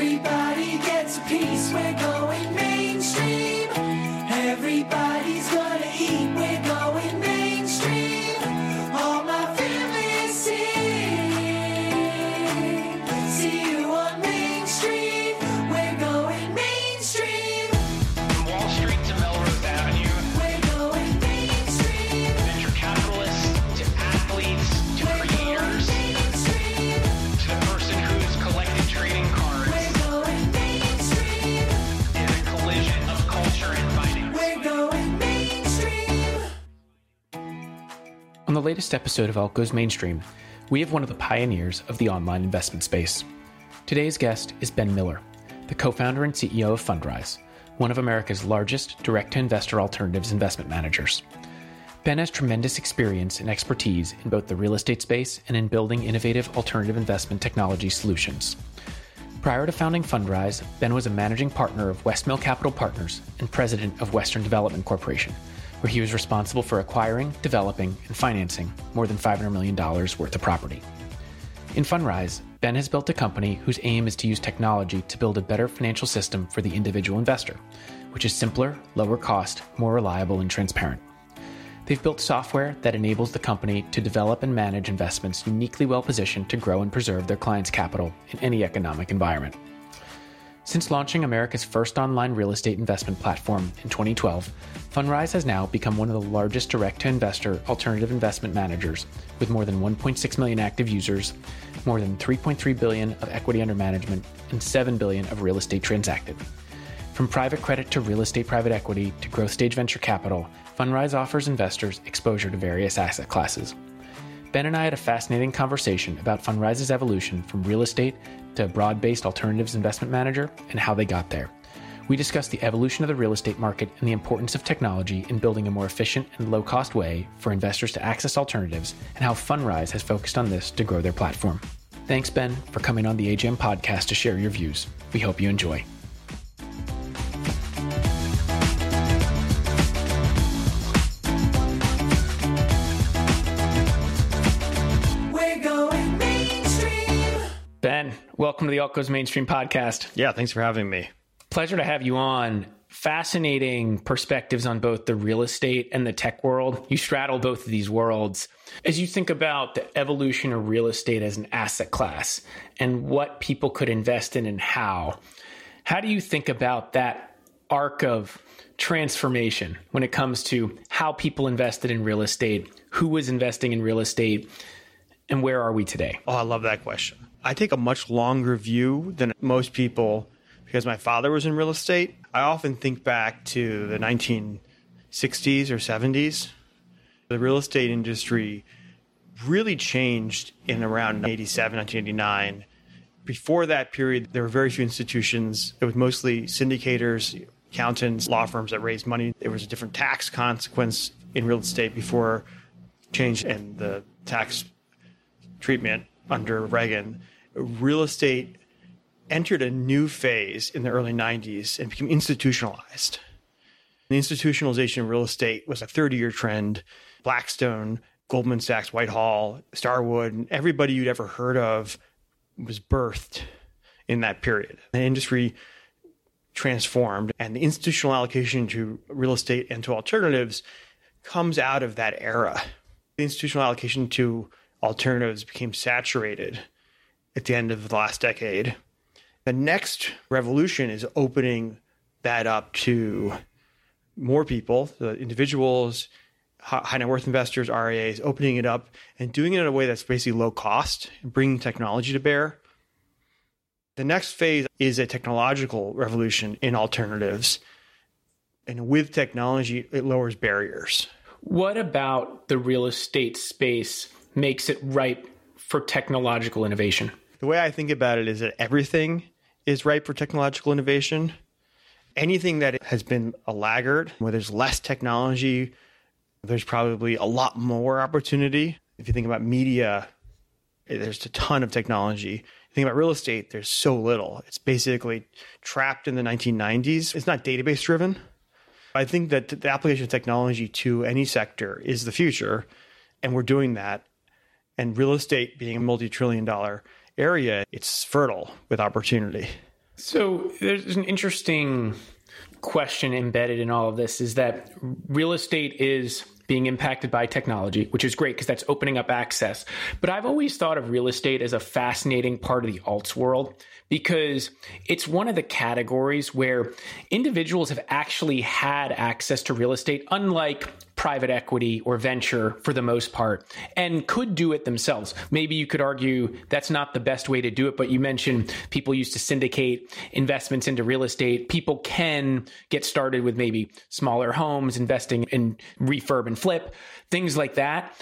Everybody gets a piece. We're going the latest episode of Alt Mainstream, we have one of the pioneers of the online investment space. Today's guest is Ben Miller, the co founder and CEO of Fundrise, one of America's largest direct to investor alternatives investment managers. Ben has tremendous experience and expertise in both the real estate space and in building innovative alternative investment technology solutions. Prior to founding Fundrise, Ben was a managing partner of Westmill Capital Partners and president of Western Development Corporation, where he was responsible for acquiring, developing, and financing more than $500 million worth of property. In Fundrise, Ben has built a company whose aim is to use technology to build a better financial system for the individual investor, which is simpler, lower cost, more reliable, and transparent. They've built software that enables the company to develop and manage investments uniquely well positioned to grow and preserve their clients' capital in any economic environment. Since launching America's first online real estate investment platform in 2012, Fundrise has now become one of the largest direct to investor alternative investment managers with more than 1.6 million active users, more than 3.3 billion of equity under management, and 7 billion of real estate transacted. From private credit to real estate private equity to growth stage venture capital, Fundrise offers investors exposure to various asset classes. Ben and I had a fascinating conversation about Fundrise's evolution from real estate to a broad based alternatives investment manager and how they got there. We discussed the evolution of the real estate market and the importance of technology in building a more efficient and low cost way for investors to access alternatives and how Fundrise has focused on this to grow their platform. Thanks, Ben, for coming on the AGM podcast to share your views. We hope you enjoy. Welcome to the Alt Goes Mainstream podcast. Yeah, thanks for having me. Pleasure to have you on. Fascinating perspectives on both the real estate and the tech world. You straddle both of these worlds. As you think about the evolution of real estate as an asset class and what people could invest in and how, how do you think about that arc of transformation when it comes to how people invested in real estate, who was investing in real estate, and where are we today? Oh, I love that question. I take a much longer view than most people because my father was in real estate. I often think back to the 1960s or 70s. The real estate industry really changed in around 87, 1989. Before that period, there were very few institutions. It was mostly syndicators, accountants, law firms that raised money. There was a different tax consequence in real estate before change in the tax treatment under Reagan. Real estate entered a new phase in the early 90s and became institutionalized. The institutionalization of real estate was a 30 year trend. Blackstone, Goldman Sachs, Whitehall, Starwood, and everybody you'd ever heard of was birthed in that period. The industry transformed, and the institutional allocation to real estate and to alternatives comes out of that era. The institutional allocation to alternatives became saturated at the end of the last decade. The next revolution is opening that up to more people, the individuals, high net worth investors, RIAs, opening it up and doing it in a way that's basically low cost bringing technology to bear. The next phase is a technological revolution in alternatives. And with technology, it lowers barriers. What about the real estate space makes it ripe for technological innovation? The way I think about it is that everything is ripe for technological innovation. Anything that has been a laggard, where there's less technology, there's probably a lot more opportunity. If you think about media, there's a ton of technology. You think about real estate, there's so little. It's basically trapped in the 1990s. It's not database driven. I think that the application of technology to any sector is the future, and we're doing that. And real estate being a multi trillion dollar area, it's fertile with opportunity. So there's an interesting question embedded in all of this is that real estate is being impacted by technology, which is great because that's opening up access. But I've always thought of real estate as a fascinating part of the alts world because it's one of the categories where individuals have actually had access to real estate, unlike private equity or venture for the most part, and could do it themselves. Maybe you could argue that's not the best way to do it, but you mentioned people used to syndicate investments into real estate. People can get started with maybe smaller homes, investing in refurb and flip, things like that.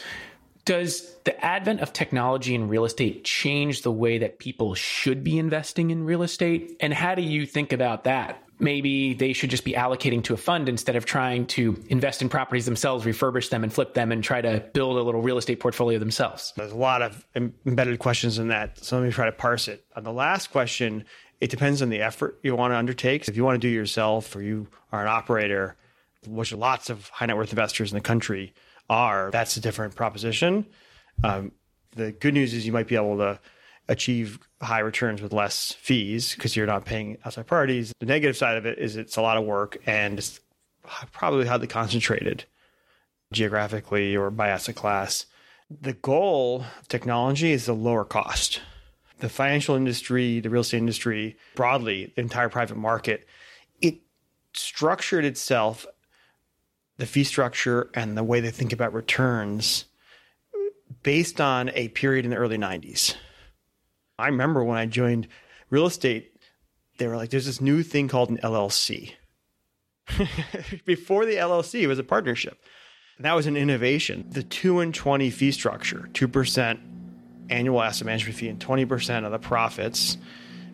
Does the advent of technology in real estate change the way that people should be investing in real estate? And how do you think about that? Maybe they should just be allocating to a fund instead of trying to invest in properties themselves, refurbish them, and flip them and try to build a little real estate portfolio themselves. There's a lot of embedded questions in that. So let me try to parse it. On the last question, it depends on the effort you want to undertake. If you want to do it yourself or you are an operator, which lots of high net worth investors in the country are, that's a different proposition. Um, the good news is you might be able to achieve high returns with less fees because you're not paying outside parties. The negative side of it is it's a lot of work and it's probably highly concentrated geographically or by asset class. The goal of technology is the lower cost. The financial industry, the real estate industry, broadly, the entire private market, it structured itself the fee structure and the way they think about returns based on a period in the early 90s. I remember when I joined real estate, they were like, there's this new thing called an LLC. Before the LLC, it was a partnership. And that was an innovation. The 2 and 20 fee structure, 2% annual asset management fee and 20% of the profits,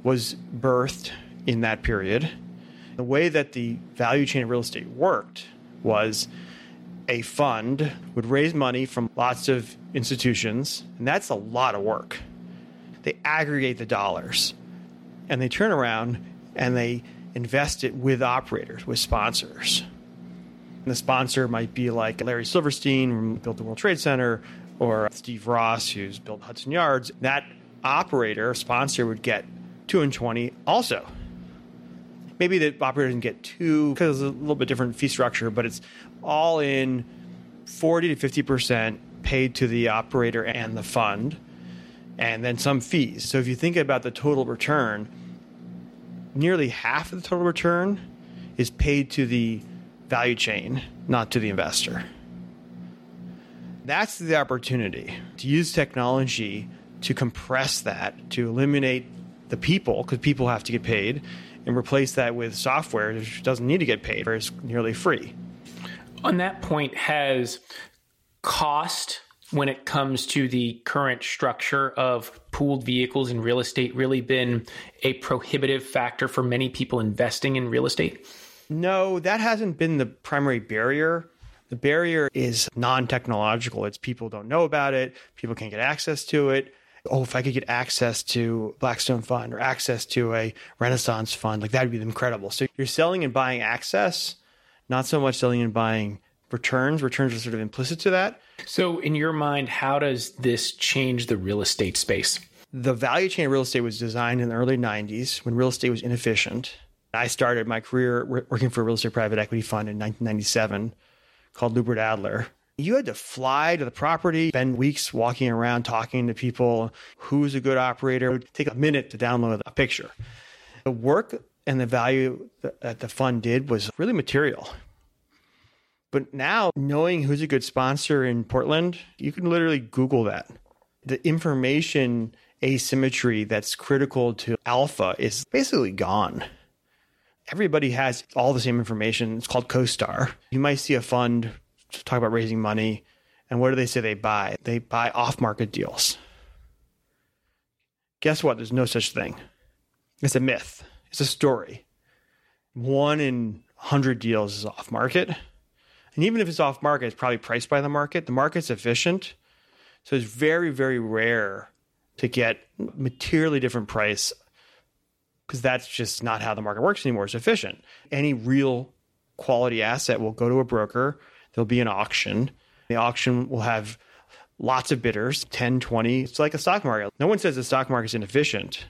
was birthed in that period. The way that the value chain of real estate worked was a fund would raise money from lots of institutions, and that's a lot of work. They aggregate the dollars and they turn around and they invest it with operators, with sponsors. And the sponsor might be like Larry Silverstein, who built the World Trade Center, or Steve Ross, who's built Hudson Yards. That operator, sponsor, would get two and 20 also maybe the operator doesn't get two because it's a little bit different fee structure, but it's all in 40 to 50% paid to the operator and the fund, and then some fees. So if you think about the total return, nearly half of the total return is paid to the value chain, not to the investor. That's the opportunity to use technology to compress that, to eliminate the people, because people have to get paid, and replace that with software which doesn't need to get paid or is nearly free. On that point, has cost when it comes to the current structure of pooled vehicles in real estate really been a prohibitive factor for many people investing in real estate? No, that hasn't been the primary barrier. The barrier is non technological. It's people don't know about it, people can't get access to it oh, if I could get access to Blackstone Fund or access to a Renaissance Fund, like that would be incredible. So you're selling and buying access, not so much selling and buying returns. Returns are sort of implicit to that. So, in your mind, how does this change the real estate space? The value chain of real estate was designed in the early 90s when real estate was inefficient. I started my career working for a real estate private equity fund in 1997 called Lubert Adler you had to fly to the property, spend weeks walking around talking to people. Who's a good operator? It would take a minute to download a picture. The work and the value that the fund did was really material. But now, knowing who's a good sponsor in Portland, you can literally Google that. The information asymmetry that's critical to alpha is basically gone. Everybody has all the same information. It's called CoStar. You might see a fund talk about raising money. And what do they say they buy? They buy off market deals. Guess what? There's no such thing. It's a myth, it's a story. One in 100 deals is off market. And even if it's off market, it's probably priced by the market. The market's efficient. So it's very, very rare to get materially different price because that's just not how the market works anymore. It's efficient. Any real quality asset will go to a broker there'll be an auction. The auction will have lots of bidders 10, 20. It's like a stock market. No one says the stock market is inefficient.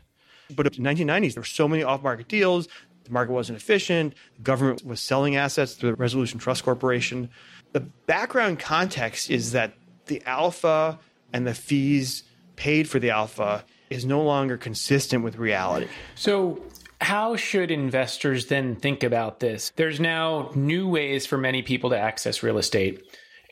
But in the 1990s, there were so many off market deals. The market wasn't efficient. The government was selling assets through the Resolution Trust Corporation. The background context is that the alpha and the fees paid for the alpha is no longer consistent with reality. So, how should investors then think about this? There's now new ways for many people to access real estate.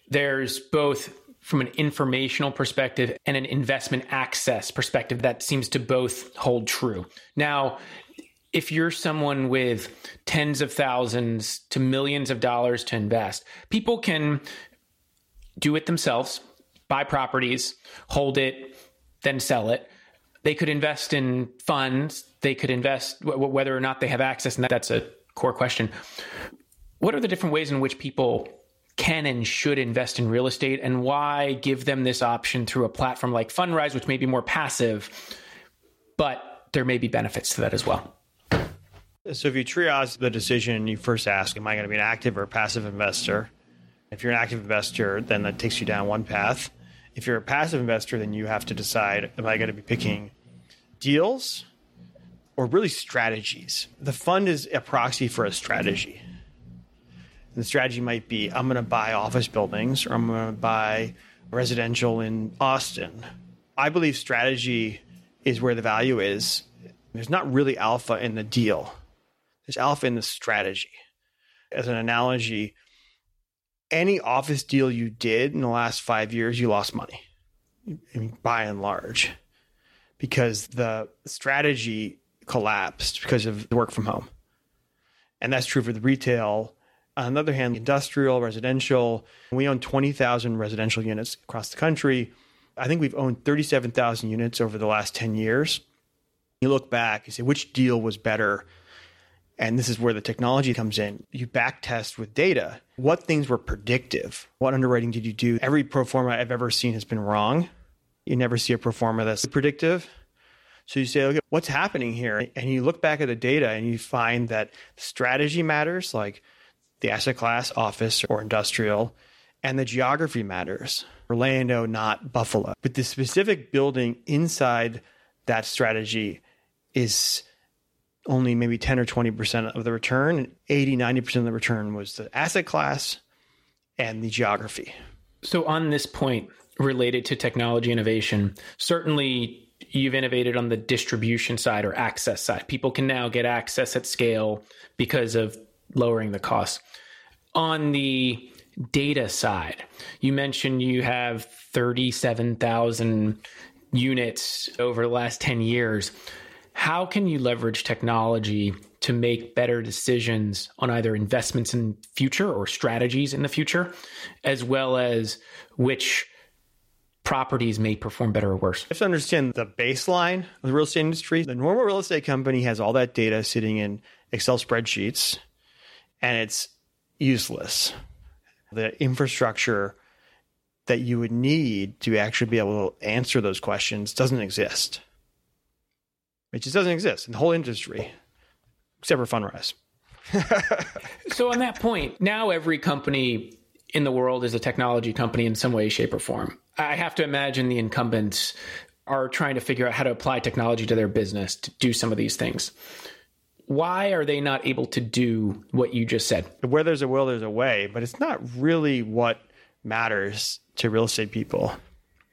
There's both from an informational perspective and an investment access perspective that seems to both hold true. Now, if you're someone with tens of thousands to millions of dollars to invest, people can do it themselves, buy properties, hold it, then sell it. They could invest in funds. They could invest w- whether or not they have access, and that's a core question. What are the different ways in which people can and should invest in real estate, and why give them this option through a platform like Fundrise, which may be more passive, but there may be benefits to that as well? So if you triage the decision, you first ask, am I going to be an active or passive investor? If you're an active investor, then that takes you down one path. If you're a passive investor, then you have to decide, am I going to be picking deals or really strategies? The fund is a proxy for a strategy. And the strategy might be, I'm going to buy office buildings or I'm going to buy residential in Austin. I believe strategy is where the value is. There's not really alpha in the deal. There's alpha in the strategy. As an analogy, any office deal you did in the last five years, you lost money, by and large, because the strategy collapsed because of the work from home. And that's true for the retail. On the other hand, industrial, residential, we own 20,000 residential units across the country. I think we've owned 37,000 units over the last 10 years. You look back, you say, which deal was better? And this is where the technology comes in. You back test with data. What things were predictive? What underwriting did you do? Every pro forma I've ever seen has been wrong. You never see a pro forma that's predictive. So you say, okay, what's happening here? And you look back at the data and you find that strategy matters, like the asset class, office or industrial, and the geography matters. Orlando, not Buffalo. But the specific building inside that strategy is only maybe 10 or 20% of the return. And 80, 90% of the return was the asset class and the geography. So, on this point related to technology innovation, certainly you've innovated on the distribution side or access side. People can now get access at scale because of lowering the costs. On the data side, you mentioned you have 37,000 units over the last 10 years. How can you leverage technology to make better decisions on either investments in future or strategies in the future, as well as which properties may perform better or worse? You have to understand the baseline of the real estate industry. The normal real estate company has all that data sitting in Excel spreadsheets and it's useless. The infrastructure that you would need to actually be able to answer those questions doesn't exist. It just doesn't exist in the whole industry, except for Fundrise. so, on that point, now every company in the world is a technology company in some way, shape, or form. I have to imagine the incumbents are trying to figure out how to apply technology to their business to do some of these things. Why are they not able to do what you just said? Where there's a will, there's a way, but it's not really what matters to real estate people.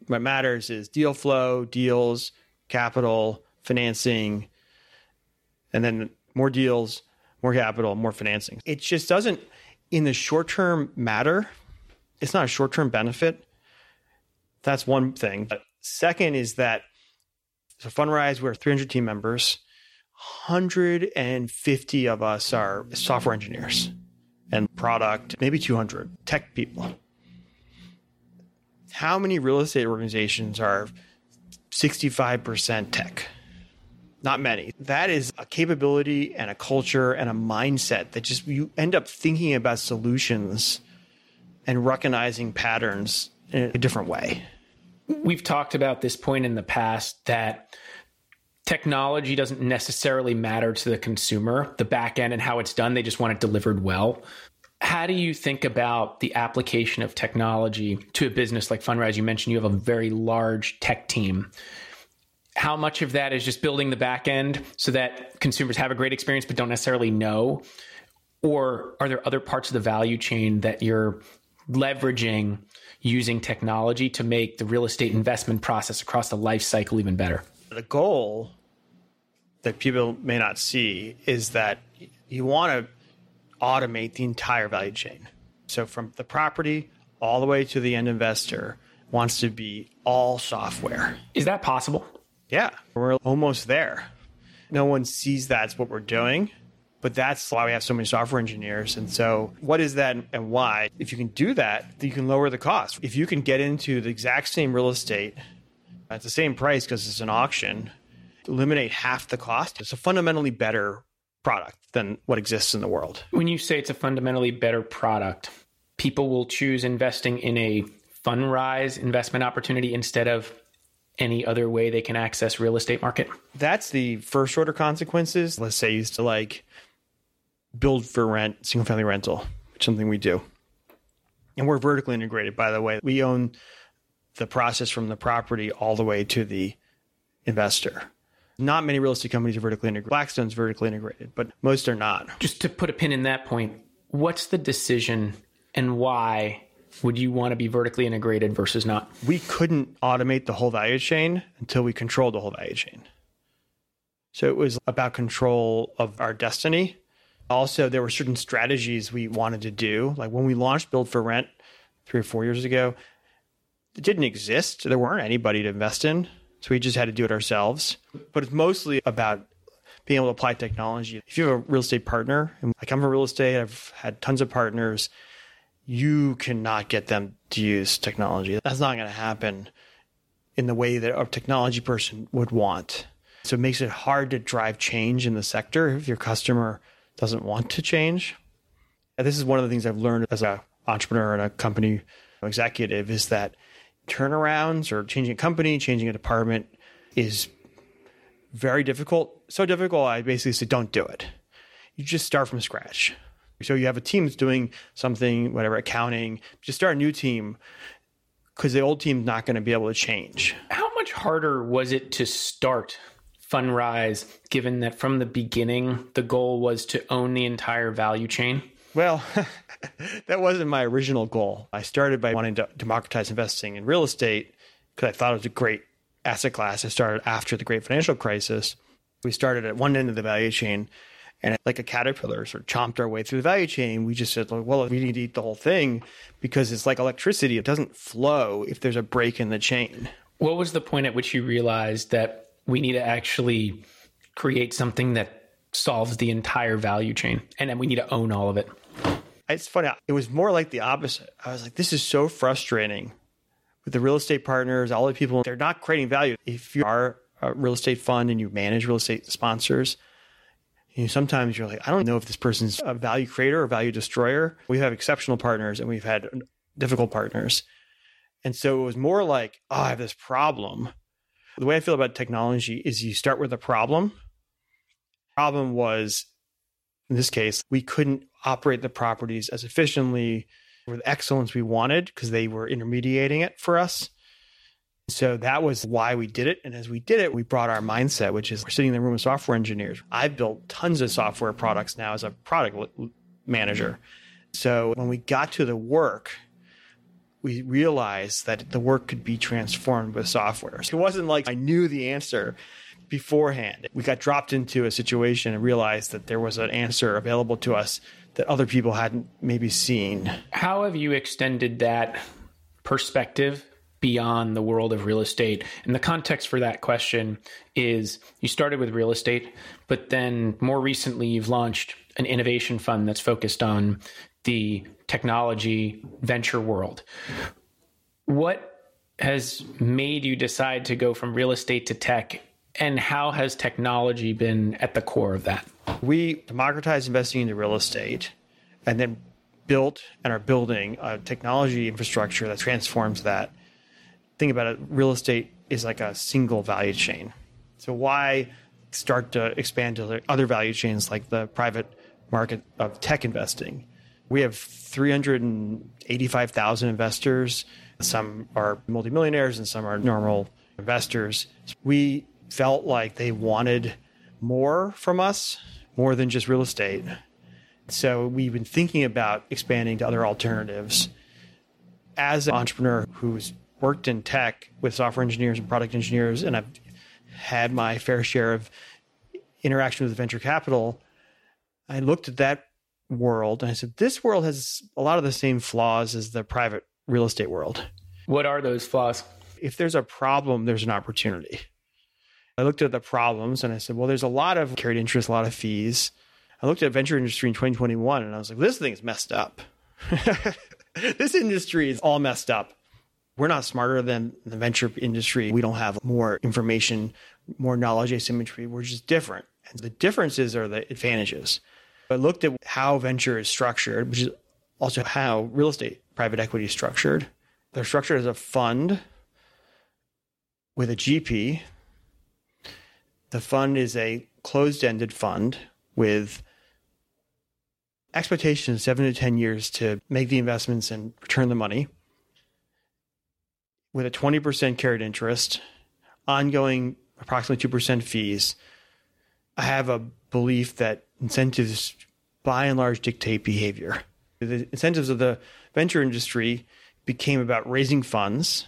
What matters is deal flow, deals, capital, financing, and then more deals, more capital, more financing. It just doesn't, in the short term, matter. It's not a short term benefit. That's one thing. But second is that so Fundrise, we're 300 team members. 150 of us are software engineers and product, maybe 200 tech people. How many real estate organizations are 65% tech? Not many. That is a capability and a culture and a mindset that just you end up thinking about solutions and recognizing patterns in a different way. We've talked about this point in the past that technology doesn't necessarily matter to the consumer, the back end and how it's done. They just want it delivered well. How do you think about the application of technology to a business like Fundrise? You mentioned you have a very large tech team how much of that is just building the back end so that consumers have a great experience but don't necessarily know? Or are there other parts of the value chain that you're leveraging using technology to make the real estate investment process across the life cycle even better? The goal that people may not see is that you want to automate the entire value chain. So from the property all the way to the end investor wants to be all software. Is that possible? Yeah, we're almost there. No one sees that's what we're doing, but that's why we have so many software engineers. And so, what is that and why? If you can do that, you can lower the cost. If you can get into the exact same real estate at the same price because it's an auction, eliminate half the cost, it's a fundamentally better product than what exists in the world. When you say it's a fundamentally better product, people will choose investing in a Fundrise investment opportunity instead of any other way they can access real estate market? That's the first order consequences. Let's say you used to like build for rent, single family rental, which is something we do. And we're vertically integrated, by the way. We own the process from the property all the way to the investor. Not many real estate companies are vertically integrated. Blackstone's vertically integrated, but most are not. Just to put a pin in that point, what's the decision and why would you want to be vertically integrated versus not? We couldn't automate the whole value chain until we controlled the whole value chain. So it was about control of our destiny. Also, there were certain strategies we wanted to do. Like when we launched Build for Rent three or four years ago, it didn't exist. There weren't anybody to invest in. So we just had to do it ourselves. But it's mostly about being able to apply technology. If you have a real estate partner, and I come from real estate, I've had tons of partners, you cannot get them to use technology. That's not going to happen in the way that a technology person would want. So it makes it hard to drive change in the sector if your customer doesn't want to change. And this is one of the things I've learned as an entrepreneur and a company executive is that turnarounds or changing a company, changing a department is very difficult. So difficult, I basically say, don't do it. You just start from scratch. So you have a team that's doing something, whatever, accounting, just start a new team because the old team's not going to be able to change. How much harder was it to start Fundrise, given that from the beginning, the goal was to own the entire value chain? Well, that wasn't my original goal. I started by wanting to democratize investing in real estate because I thought it was a great asset class. I started after the great financial crisis. We started at one end of the value chain and like a caterpillar sort of chomped our way through the value chain. We just said, well, we need to eat the whole thing because it's like electricity. It doesn't flow if there's a break in the chain. What was the point at which you realized that we need to actually create something that solves the entire value chain and then we need to own all of it? It's funny. It was more like the opposite. I was like, this is so frustrating with the real estate partners, all the people, they're not creating value. If you are a real estate fund and you manage real estate sponsors, you know, sometimes you're like, I don't know if this person's a value creator or value destroyer. We have exceptional partners and we've had difficult partners. And so it was more like, oh, I have this problem. The way I feel about technology is you start with a problem. Problem was, in this case, we couldn't operate the properties as efficiently with excellence we wanted because they were intermediating it for us. So that was why we did it. And as we did it, we brought our mindset, which is we're sitting in the room of software engineers. I've built tons of software products now as a product manager. So when we got to the work, we realized that the work could be transformed with software. So it wasn't like I knew the answer beforehand. We got dropped into a situation and realized that there was an answer available to us that other people hadn't maybe seen. How have you extended that perspective beyond the world of real estate? And the context for that question is you started with real estate, but then more recently you've launched an innovation fund that's focused on the technology venture world. What has made you decide to go from real estate to tech, and how has technology been at the core of that? We democratized investing into real estate and then built and are building a technology infrastructure that transforms that think about it, real estate is like a single value chain. So why start to expand to other value chains like the private market of tech investing? We have 385,000 investors. Some are multimillionaires and some are normal investors. We felt like they wanted more from us, more than just real estate. So we've been thinking about expanding to other alternatives. As an entrepreneur who's worked in tech with software engineers and product engineers, and I've had my fair share of interaction with venture capital, I looked at that world and I said, this world has a lot of the same flaws as the private real estate world. What are those flaws? If there's a problem, there's an opportunity. I looked at the problems and I said, well, there's a lot of carried interest, a lot of fees. I looked at venture industry in 2021 and I was like, this thing is messed up. this industry is all messed up. We're not smarter than the venture industry. We don't have more information, more knowledge asymmetry. We're just different. And the differences are the advantages. I looked at how venture is structured, which is also how real estate private equity is structured. They're structured as a fund with a GP. The fund is a closed ended fund with expectations seven to 10 years to make the investments and return the money with a 20% carried interest, ongoing approximately 2% fees. I have a belief that incentives by and large dictate behavior. The incentives of the venture industry became about raising funds.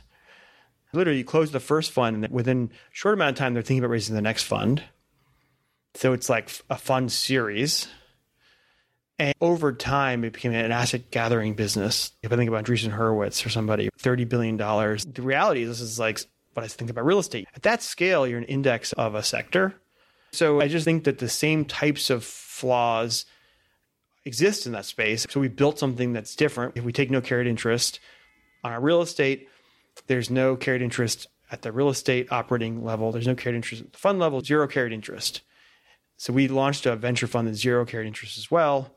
Literally, you close the first fund, and within a short amount of time, they're thinking about raising the next fund. So it's like a fund series. And over time, it became an asset gathering business. If I think about Andreessen Horowitz or somebody, $30 billion. The reality is, this is like what I think about real estate. At that scale, you're an index of a sector. So I just think that the same types of flaws exist in that space. So we built something that's different. If we take no carried interest on our real estate, there's no carried interest at the real estate operating level. There's no carried interest at the fund level, zero carried interest. So we launched a venture fund that's zero carried interest as well.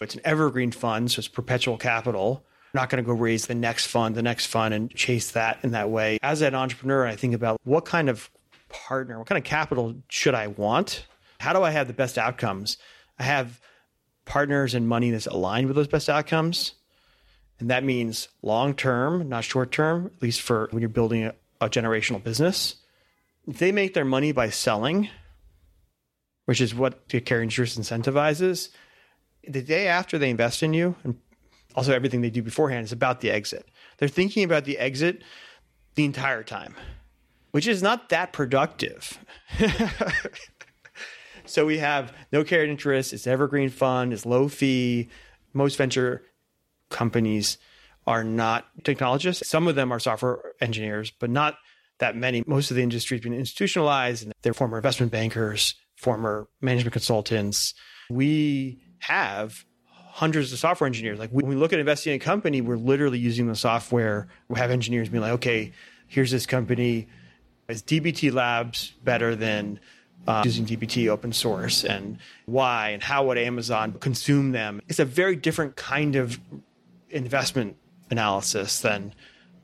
It's an evergreen fund, so it's perpetual capital. We're not going to go raise the next fund, the next fund, and chase that in that way. As an entrepreneur, I think about what kind of partner, what kind of capital should I want? How do I have the best outcomes? I have partners and money that's aligned with those best outcomes. And that means long term, not short term, at least for when you're building a, a, generational business. If they make their money by selling, which is what the carry interest incentivizes, the day after they invest in you, and also everything they do beforehand is about the exit. They're thinking about the exit the entire time, which is not that productive. so we have no carried interest, it's evergreen fund, it's low fee. Most venture companies are not technologists. Some of them are software engineers, but not that many. Most of the industry has been institutionalized and they're former investment bankers, former management consultants. We have hundreds of software engineers. Like when we look at investing in a company, we're literally using the software. We have engineers being like, okay, here's this company. Is DBT Labs better than uh, using DBT open source? And why? And how would Amazon consume them? It's a very different kind of investment analysis than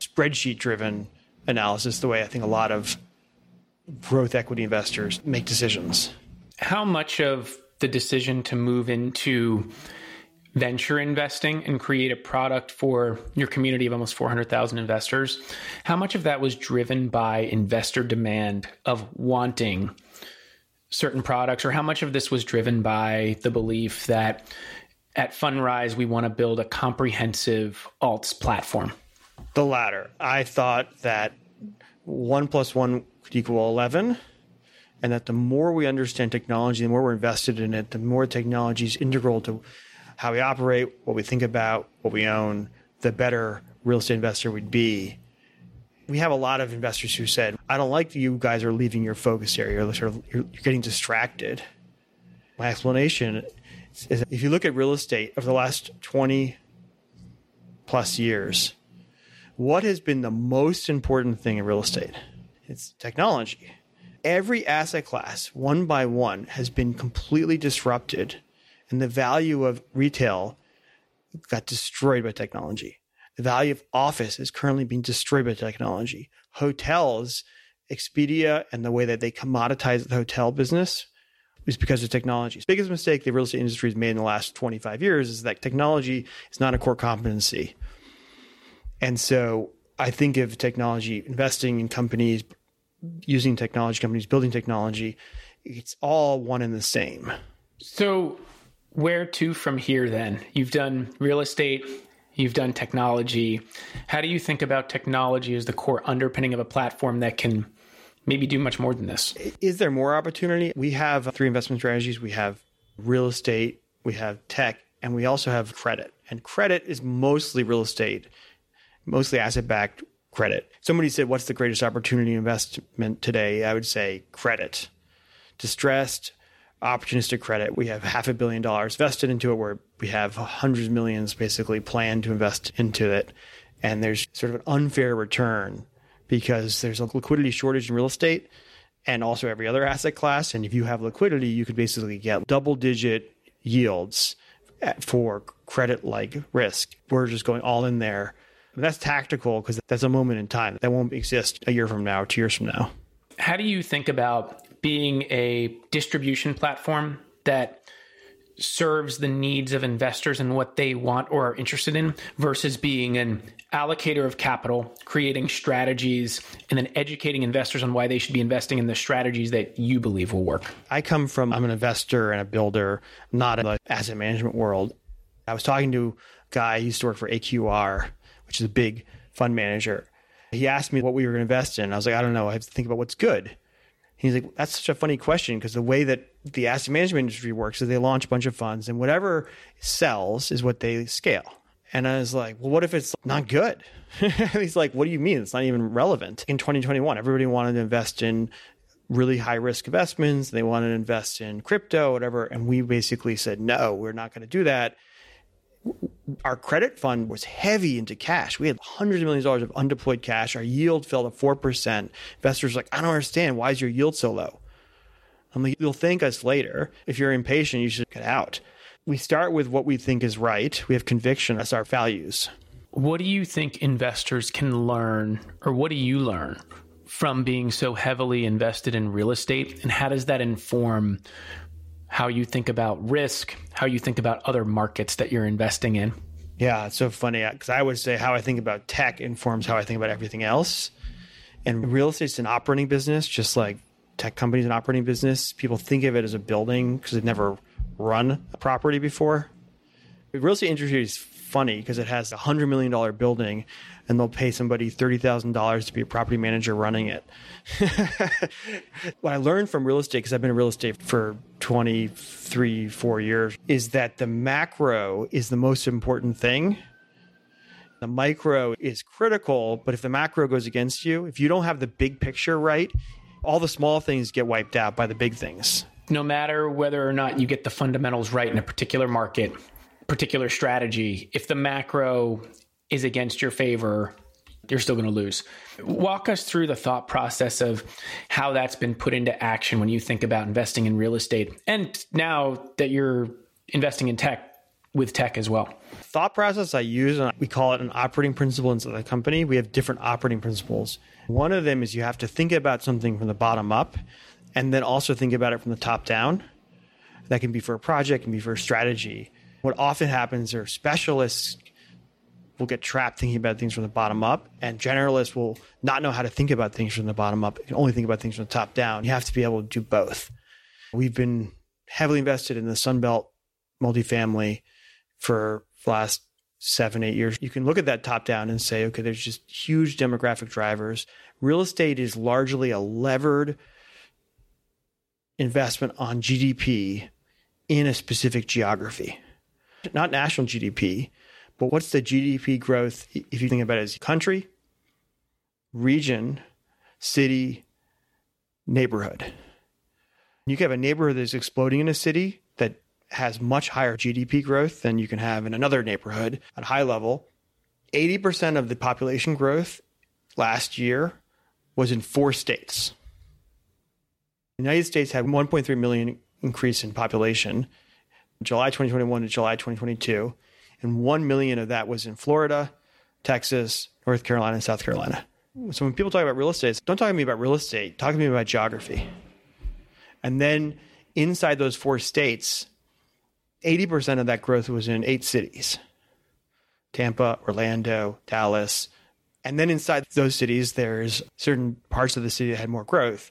spreadsheet driven analysis, the way I think a lot of growth equity investors make decisions. How much of the decision to move into venture investing and create a product for your community of almost 400,000 investors, how much of that was driven by investor demand of wanting certain products, or how much of this was driven by the belief that at Fundrise we want to build a comprehensive alts platform? The latter. I thought that one plus one could equal 11 and that the more we understand technology, the more we're invested in it, the more technology is integral to how we operate, what we think about, what we own, the better real estate investor we'd be. We have a lot of investors who said, I don't like that you guys are leaving your focus area, you're, sort of, you're, you're getting distracted. My explanation is if you look at real estate over the last 20 plus years, what has been the most important thing in real estate? It's technology every asset class, one by one, has been completely disrupted, and the value of retail got destroyed by technology. The value of office is currently being destroyed by technology. Hotels, Expedia, and the way that they commoditize the hotel business is because of technology. The biggest mistake the real estate industry has made in the last 25 years is that technology is not a core competency. And so I think of technology investing in companies using technology companies, building technology. It's all one and the same. So, where to from here then? You've done real estate, you've done technology. How do you think about technology as the core underpinning of a platform that can maybe do much more than this? Is there more opportunity? We have three investment strategies. We have real estate, we have tech, and we also have credit. And credit is mostly real estate, mostly asset backed credit. Somebody said, What's the greatest opportunity investment today? I would say credit. Distressed, opportunistic credit. We have half a billion dollars vested into it where we have hundreds of millions basically planned to invest into it. And there's sort of an unfair return because there's a liquidity shortage in real estate and also every other asset class. And if you have liquidity, you could basically get double digit yields for credit like risk. We're just going all in there. That's tactical because that's a moment in time that won't exist a year from now, two years from now. How do you think about being a distribution platform that serves the needs of investors and what they want or are interested in versus being an allocator of capital, creating strategies, and then educating investors on why they should be investing in the strategies that you believe will work? I come from, I'm an investor and a builder, not in the asset management world. I was talking to a guy, he used to work for AQR, which is a big fund manager. He asked me what we were going to invest in. I was like, I don't know. I have to think about what's good. He's like, that's such a funny question because the way that the asset management industry works is they launch a bunch of funds and whatever sells is what they scale. And I was like, well, what if it's not good? He's like, what do you mean? It's not even relevant. In 2021, everybody wanted to invest in really high risk investments. They wanted to invest in crypto, whatever. And we basically said, no, we're not going to do that. Our credit fund was heavy into cash. We had hundreds of millions of dollars of undeployed cash. Our yield fell to 4%. Investors like, I don't understand. Why is your yield so low? I'm like, you'll thank us later. If you're impatient, you should get out. We start with what we think is right. We have conviction. That's our values. What do you think investors can learn, or what do you learn from being so heavily invested in real estate? And how does that inform how you think about risk, how you think about other markets that you're investing in? Yeah, it's so funny uh, because I would say how I think about tech informs how I think about everything else. And real estate's an operating business, just like tech companies an operating business. People think of it as a building because they've never run a property before. The real estate industry is funny because it has a hundred million dollar building and they'll pay somebody $30,000 to be a property manager running it. what I learned from real estate, because I've been in real estate for 23, four years, is that the macro is the most important thing. The micro is critical, but if the macro goes against you, if you don't have the big picture right, all the small things get wiped out by the big things. No matter whether or not you get the fundamentals right in a particular market, particular strategy, if the macro is against your favor, you're still going to lose. Walk us through the thought process of how that's been put into action when you think about investing in real estate and now that you're investing in tech with tech as well. Thought process I use, and we call it an operating principle inside the company. We have different operating principles. One of them is you have to think about something from the bottom up and then also think about it from the top down. That can be for a project, can be for a strategy. What often happens are specialists will get trapped thinking about things from the bottom up, and generalists will not know how to think about things from the bottom up. You can only think about things from the top down. You have to be able to do both. We've been heavily invested in the Sunbelt multifamily for the last seven, eight years. You can look at that top down and say, okay, there's just huge demographic drivers. Real estate is largely a levered investment on GDP in a specific geography, not national GDP, but what's the GDP growth if you think about it as country, region, city, neighborhood? You can have a neighborhood that's exploding in a city that has much higher GDP growth than you can have in another neighborhood at high level. 80% of the population growth last year was in four states. The United States had 1.3 million increase in population July 2021 to July 2022, and 1 million of that was in Florida, Texas, North Carolina, and South Carolina. So when people talk about real estate, don't talk to me about real estate, talk to me about geography. And then inside those four states, 80% of that growth was in eight cities Tampa, Orlando, Dallas, And then inside those cities, there's certain parts of the city that had more growth.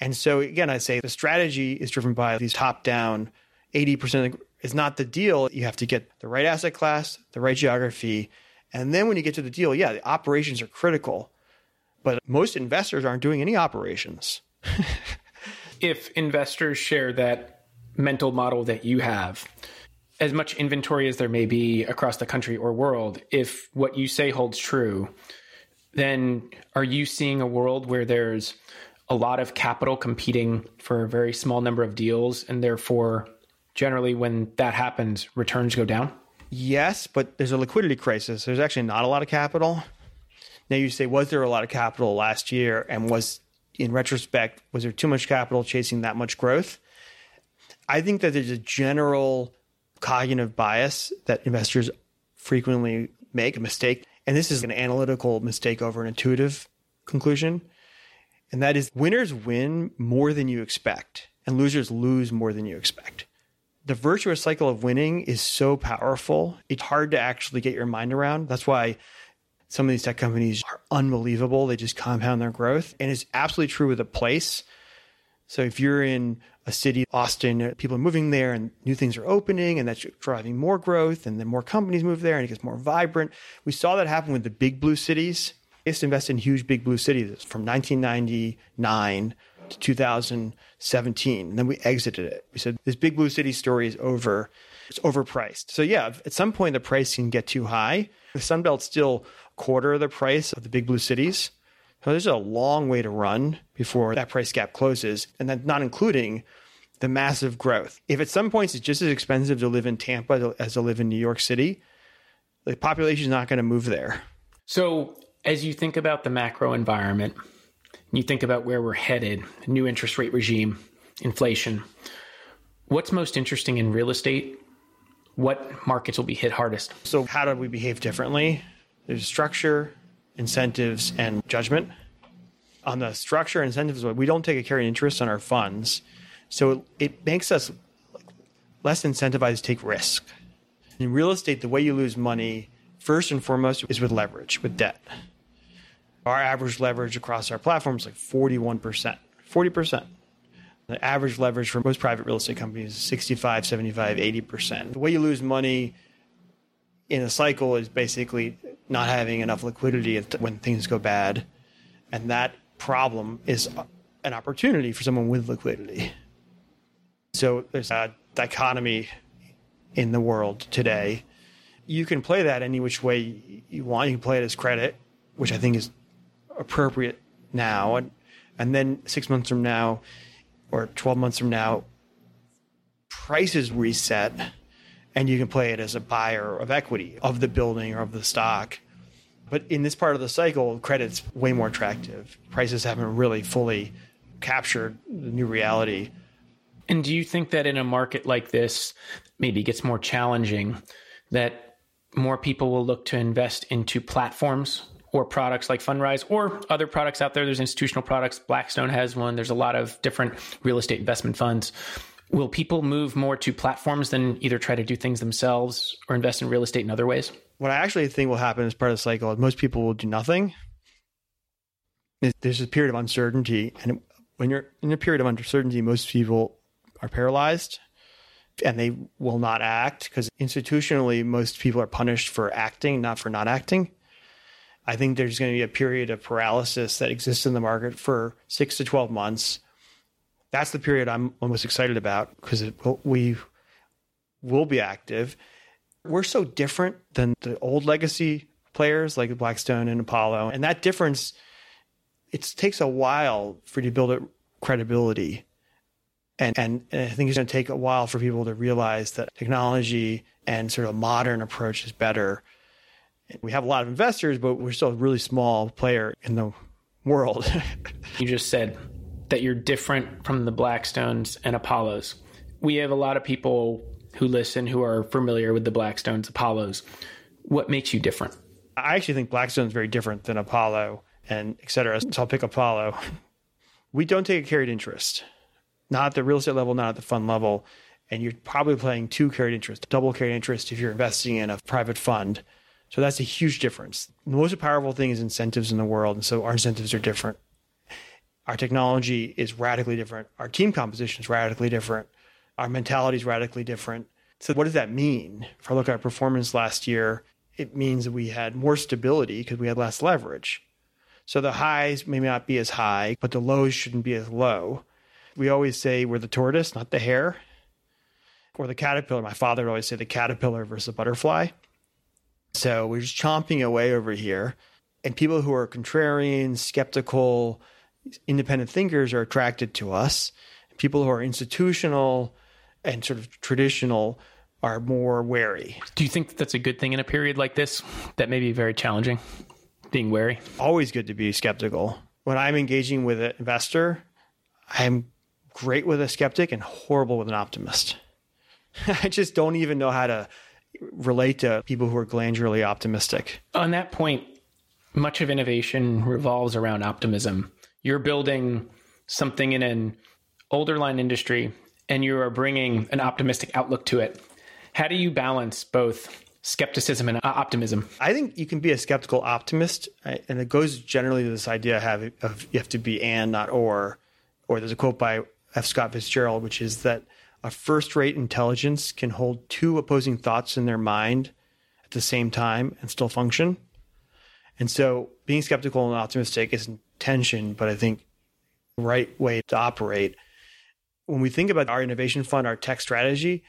And so again, I say the strategy is driven by these top down 80% is not the deal. You have to get the right asset class, the right geography. And then when you get to the deal, yeah, the operations are critical. But most investors aren't doing any operations. if investors share that mental model that you have, as much inventory as there may be across the country or world, if what you say holds true, then are you seeing a world where there's a lot of capital competing for a very small number of deals and therefore generally when that happens returns go down Yes, but there's a liquidity crisis. There's actually not a lot of capital. Now you say, was there a lot of capital last year? And was, in retrospect, was there too much capital chasing that much growth? I think that there's a general cognitive bias that investors frequently make a mistake. And this is an analytical mistake over an intuitive conclusion. And that is winners win more than you expect, and losers lose more than you expect the virtuous cycle of winning is so powerful. It's hard to actually get your mind around. That's why some of these tech companies are unbelievable. They just compound their growth. And it's absolutely true with a place. So if you're in a city, Austin, people are moving there and new things are opening and that's driving more growth and then more companies move there and it gets more vibrant. We saw that happen with the big blue cities. They to invest in huge big blue cities from 1999 to 2017. And then we exited it. We said, this big blue city story is over. It's overpriced. So, yeah, at some point the price can get too high. The Sunbelt's still quarter of the price of the big blue cities. So, there's a long way to run before that price gap closes. And then, not including the massive growth. If at some points it's just as expensive to live in Tampa as to live in New York City, the population is not going to move there. So, as you think about the macro environment, you think about where we're headed, new interest rate regime, inflation, what's most interesting in real estate? What markets will be hit hardest? So, how do we behave differently? There's structure, incentives, and judgment. On the structure incentives, we don't take a carried interest on our funds. So, it makes us less incentivized to take risk. In real estate, the way you lose money, first and foremost, is with leverage, with debt. Our average leverage across our platform is like 41%. 40%. The average leverage for most private real estate companies is 65, 75, 80%. The way you lose money in a cycle is basically not having enough liquidity when things go bad. And that problem is an opportunity for someone with liquidity. So there's a dichotomy in the world today. You can play that any which way you want. You can play it as credit, which I think is appropriate now, and and then six months from now, or twelve months from now, prices reset, and you can play it as a buyer of equity of the building or of the stock. But in this part of the cycle, credit's way more attractive. Prices haven't really fully captured the new reality. And do you think that in a market like this, maybe gets more challenging, that more people will look to invest into platforms or products like Fundrise or other products out there. There's institutional products. Blackstone has one. There's a lot of different real estate investment funds. Will people move more to platforms than either try to do things themselves or invest in real estate in other ways? What I actually think will happen as part of the cycle, is most people will do nothing. There's a period of uncertainty. And when you're in a period of uncertainty, most people are paralyzed and they will not act because institutionally, most people are punished for acting, not for not acting. I think there's going to be a period of paralysis that exists in the market for six to 12 months. That's the period I'm most excited about because we will be active. We're so different than the old legacy players like Blackstone and Apollo. And that difference, it takes a while for you to build a credibility. And, and, and I think it's going to take a while for people to realize that technology and sort of modern approach is better we have a lot of investors, but we're still a really small player in the world. you just said that you're different from the Blackstones and Apollos. We have a lot of people who listen who are familiar with the Blackstones, Apollos. What makes you different? I actually think Blackstone is very different than Apollo and et cetera. So I'll pick Apollo. We don't take a carried interest, not at the real estate level, not at the fund level. And you're probably playing two carried interest, double carried interest if you're investing in a private fund So that's a huge difference. The most powerful thing is incentives in the world. And so our incentives are different. Our technology is radically different. Our team composition is radically different. Our mentality is radically different. So, what does that mean? If I look at our performance last year, it means that we had more stability because we had less leverage. So, the highs may not be as high, but the lows shouldn't be as low. We always say we're the tortoise, not the hare, or the caterpillar. My father would always say the caterpillar versus the butterfly. So we're just chomping away over here. And people who are contrarian, skeptical, independent thinkers are attracted to us. People who are institutional and sort of traditional are more wary. Do you think that's a good thing in a period like this that may be very challenging? Being wary? Always good to be skeptical. When I'm engaging with an investor, I'm great with a skeptic and horrible with an optimist. I just don't even know how to relate to people who are glandularly optimistic. On that point, much of innovation revolves around optimism. You're building something in an older line industry and you are bringing an optimistic outlook to it. How do you balance both skepticism and optimism? I think you can be a skeptical optimist, uh, and it goes generally to this idea of, of you have to be and not or. Or there's a quote by F. Scott Fitzgerald, which is that a first rate intelligence can hold two opposing thoughts in their mind at the same time and still function. And so being skeptical and optimistic is tension, but I think the right way to operate. When we think about our innovation fund, our tech strategy,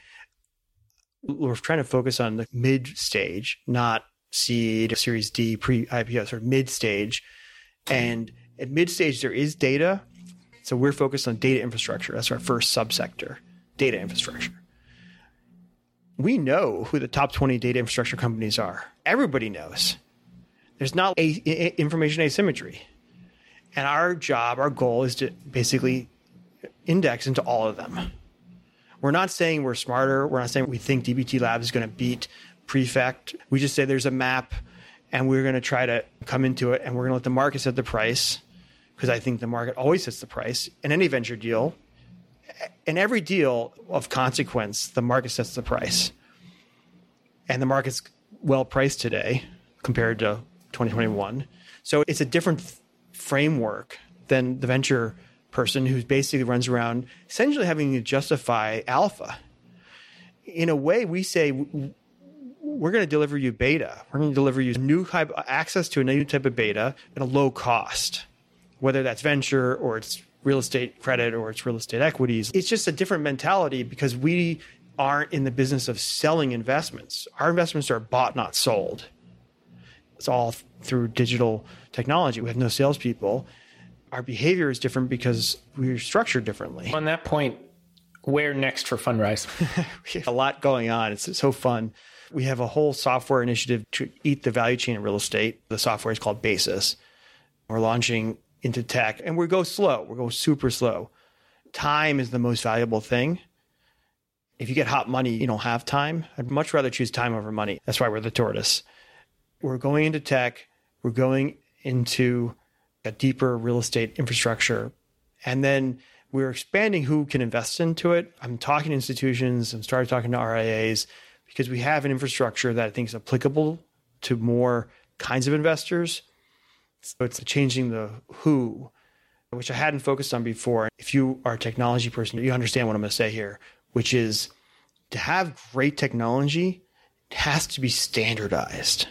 we're trying to focus on the mid stage, not seed, series D, pre IPO, sort of mid stage. And at mid stage, there is data. So we're focused on data infrastructure. That's our first subsector data infrastructure. We know who the top 20 data infrastructure companies are. Everybody knows. There's not a, a, information asymmetry. And our job, our goal is to basically index into all of them. We're not saying we're smarter. We're not saying we think DBT Labs is going to beat Prefect. We just say there's a map and we're going to try to come into it and we're going to let the market set the price because I think the market always sets the price in any venture deal in every deal of consequence, the market sets the price. And the market's well priced today compared to 2021. So it's a different framework than the venture person who basically runs around essentially having to justify alpha. In a way, we say we're going to deliver you beta. We're going to deliver you new type access to a new type of beta at a low cost, whether that's venture or it's real estate credit or it's real estate equities. It's just a different mentality because we aren't in the business of selling investments. Our investments are bought, not sold. It's all through digital technology. We have no salespeople. Our behavior is different because we're structured differently. On that point, where next for Fundrise? we have a lot going on. It's so fun. We have a whole software initiative to eat the value chain in real estate. The software is called Basis. We're launching into tech and we go slow. We go super slow. Time is the most valuable thing. If you get hot money, you don't have time. I'd much rather choose time over money. That's why we're the tortoise. We're going into tech. We're going into a deeper real estate infrastructure. And then we're expanding who can invest into it. I'm talking to institutions. I'm starting talking to RIAs because we have an infrastructure that I think is applicable to more kinds of investors so it's changing the who, which I hadn't focused on before. If you are a technology person, you understand what I'm going to say here, which is to have great technology, it has to be standardized.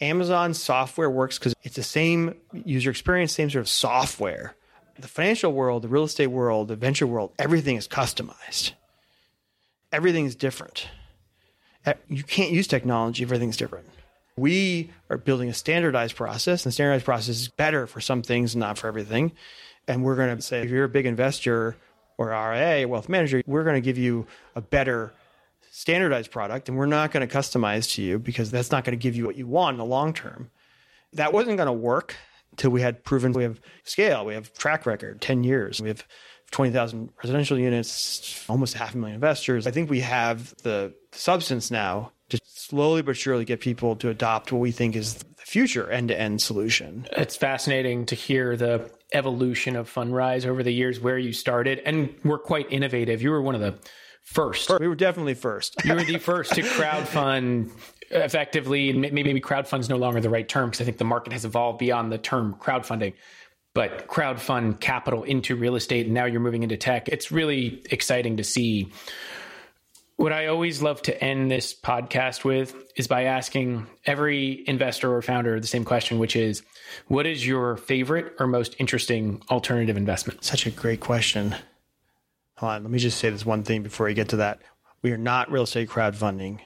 Amazon software works because it's the same user experience, same sort of software. The financial world, the real estate world, the venture world, everything is customized. Everything is different. You can't use technology if everything's different. We are building a standardized process, and standardized process is better for some things, not for everything. And we're going to say, if you're a big investor or RIA, wealth manager, we're going to give you a better standardized product, and we're not going to customize to you because that's not going to give you what you want in the long term. That wasn't going to work until we had proven we have scale, we have track record, 10 years, we have 20,000 residential units, almost half a million investors. I think we have the substance now to slowly but surely get people to adopt what we think is the future end to end solution. It's fascinating to hear the evolution of Fundrise over the years, where you started, and we're quite innovative. You were one of the first. We were definitely first. You were the first to crowdfund effectively, and maybe maybe is no longer the right term because I think the market has evolved beyond the term crowdfunding. But crowdfund capital into real estate, and now you're moving into tech. It's really exciting to see. What I always love to end this podcast with is by asking every investor or founder the same question, which is what is your favorite or most interesting alternative investment? Such a great question. Hold on, let me just say this one thing before we get to that. We are not real estate crowdfunding,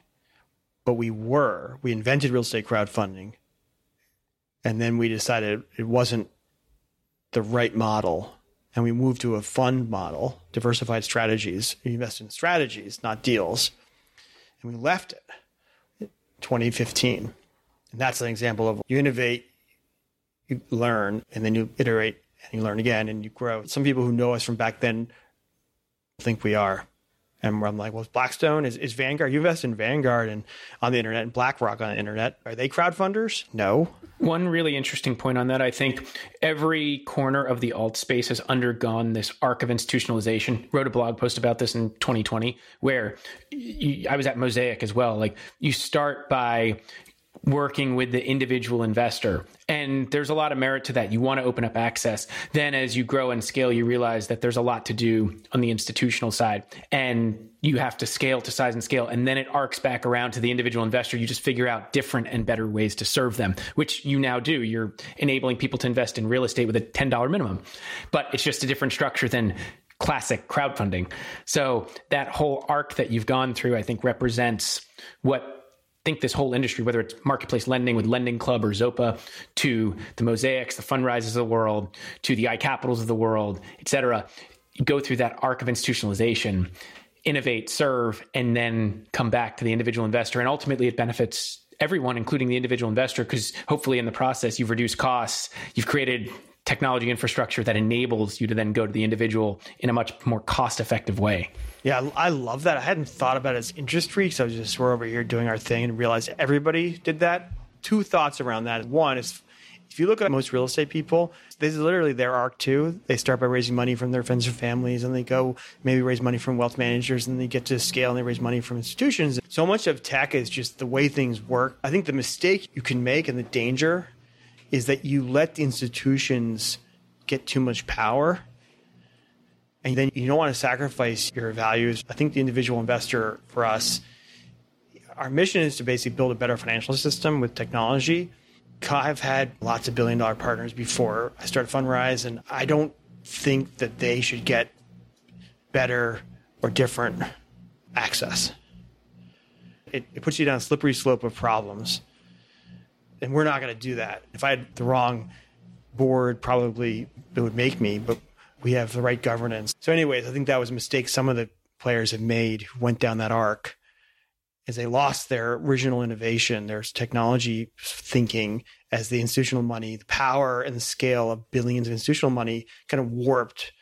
but we were. We invented real estate crowdfunding. And then we decided it wasn't the right model. And we moved to a fund model, diversified strategies. We invest in strategies, not deals. And we left it 2015. And that's an example of you innovate, you learn, and then you iterate and you learn again and you grow. Some people who know us from back then think we are. And I'm like, well, Blackstone is, is Vanguard. You invest in Vanguard and on the internet and BlackRock on the internet. Are they crowdfunders? No. One really interesting point on that, I think every corner of the alt space has undergone this arc of institutionalization. Wrote a blog post about this in 2020, where you, I was at Mosaic as well. Like you start by working with the individual investor. And there's a lot of merit to that. You want to open up access. Then as you grow and scale, you realize that there's a lot to do on the institutional side. And you have to scale to size and scale. And then it arcs back around to the individual investor. You just figure out different and better ways to serve them, which you now do. You're enabling people to invest in real estate with a $10 minimum. But it's just a different structure than classic crowdfunding. So that whole arc that you've gone through, I think represents what think this whole industry, whether it's marketplace lending with Lending Club or Zopa, to the Mosaics, the Fundrises of the world, to the iCapitals of the world, et cetera, go through that arc of institutionalization, innovate, serve, and then come back to the individual investor. And ultimately, it benefits everyone, including the individual investor, because hopefully in the process, you've reduced costs, you've created technology infrastructure that enables you to then go to the individual in a much more cost effective way. Yeah, I love that. I hadn't thought about it as free because I was just we're over here doing our thing and realized everybody did that. Two thoughts around that. One is if you look at most real estate people, this is literally their arc too. They start by raising money from their friends and families, and they go maybe raise money from wealth managers, and they get to scale and they raise money from institutions. So much of tech is just the way things work. I think the mistake you can make and the danger is that you let the institutions get too much power and then you don't want to sacrifice your values. I think the individual investor for us, our mission is to basically build a better financial system with technology. I've had lots of billion dollar partners before I started Fundrise, and I don't think that they should get better or different access. It, it puts you down a slippery slope of problems. And we're not going to do that. If I had the wrong board, probably it would make me, but we have the right governance. So, anyways, I think that was a mistake some of the players have made who went down that arc is they lost their original innovation, their technology thinking as the institutional money, the power and the scale of billions of institutional money kind of warped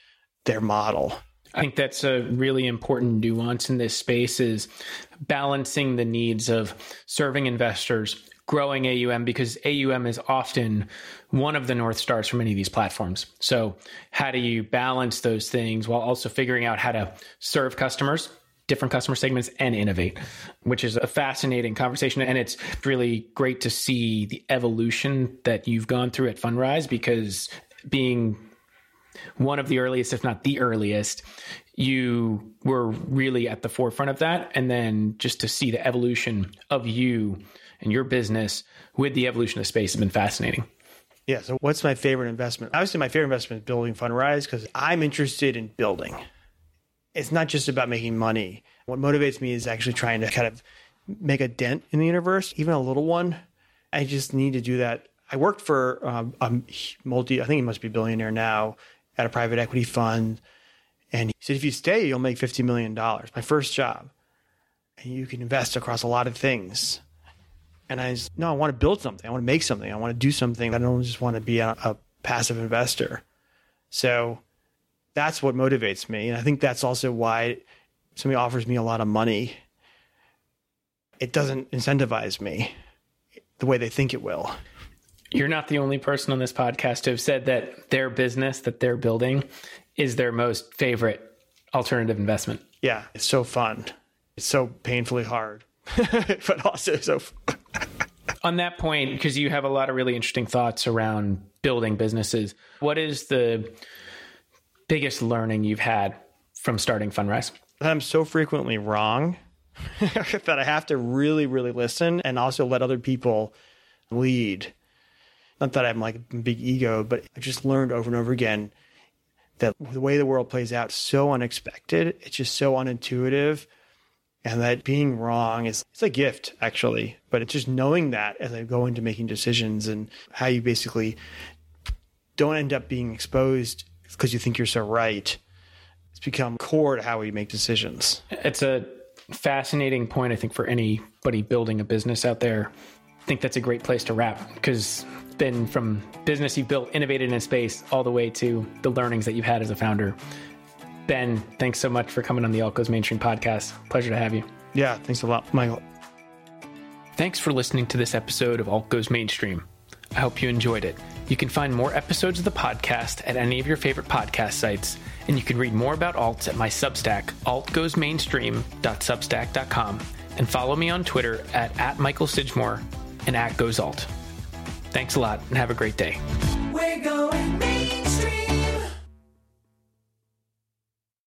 their model. I think that's a really important nuance in this space is balancing the needs of serving investors growing AUM because AUM is often one of the North Stars for many of these platforms. So, how do you balance those things while also figuring out how to serve customers, different customer segments, and innovate, which is a fascinating conversation. And it's really great to see the evolution that you've gone through at Fundrise because being one of the earliest, if not the earliest, you were really at the forefront of that. And then just to see the evolution of you and your business with the evolution of space has been fascinating. Yeah. So, what's my favorite investment? Obviously, my favorite investment is building Fundrise because I'm interested in building. It's not just about making money. What motivates me is actually trying to kind of make a dent in the universe, even a little one. I just need to do that. I worked for um, a multi, I think he must be billionaire now, at a private equity fund. And he said, if you stay, you'll make $50 million. My first job. And you can invest across a lot of things. And I just, no, I want to build something. I want to make something. I want to do something. I don't just want to be a, a passive investor. So that's what motivates me. And I think that's also why somebody offers me a lot of money. It doesn't incentivize me the way they think it will. You're not the only person on this podcast to have said that their business that they're building is their most favorite alternative investment. Yeah, it's so fun. It's so painfully hard, but also so. On that point, because you have a lot of really interesting thoughts around building businesses, what is the biggest learning you've had from starting Fundrise? I'm so frequently wrong that I have to really, really listen and also let other people lead. Not that I'm like a big ego, but I just learned over and over again that the way the world plays out so unexpected. It's just so unintuitive. And that being wrong is it's a gift actually, but it's just knowing that as I go into making decisions and how you basically don't end up being exposed because you think you're so right. It's become core to how we make decisions. It's a fascinating point, I think, for anybody building a business out there. I think that's a great place to wrap because Ben from business you've built, innovated in a space, all the way to the learnings that you've had as a founder. Ben, thanks so much for coming on the Alt Goes Mainstream podcast. Pleasure to have you. Yeah, thanks a lot, Michael. Thanks for listening to this episode of Alt Goes Mainstream. I hope you enjoyed it. You can find more episodes of the podcast at any of your favorite podcast sites, and you can read more about alts at my Substack, altgoesmainstream.substack.com, and follow me on Twitter at, at Michael Sidgmore and at GoesAlt. Thanks a lot, and have a great day. We're going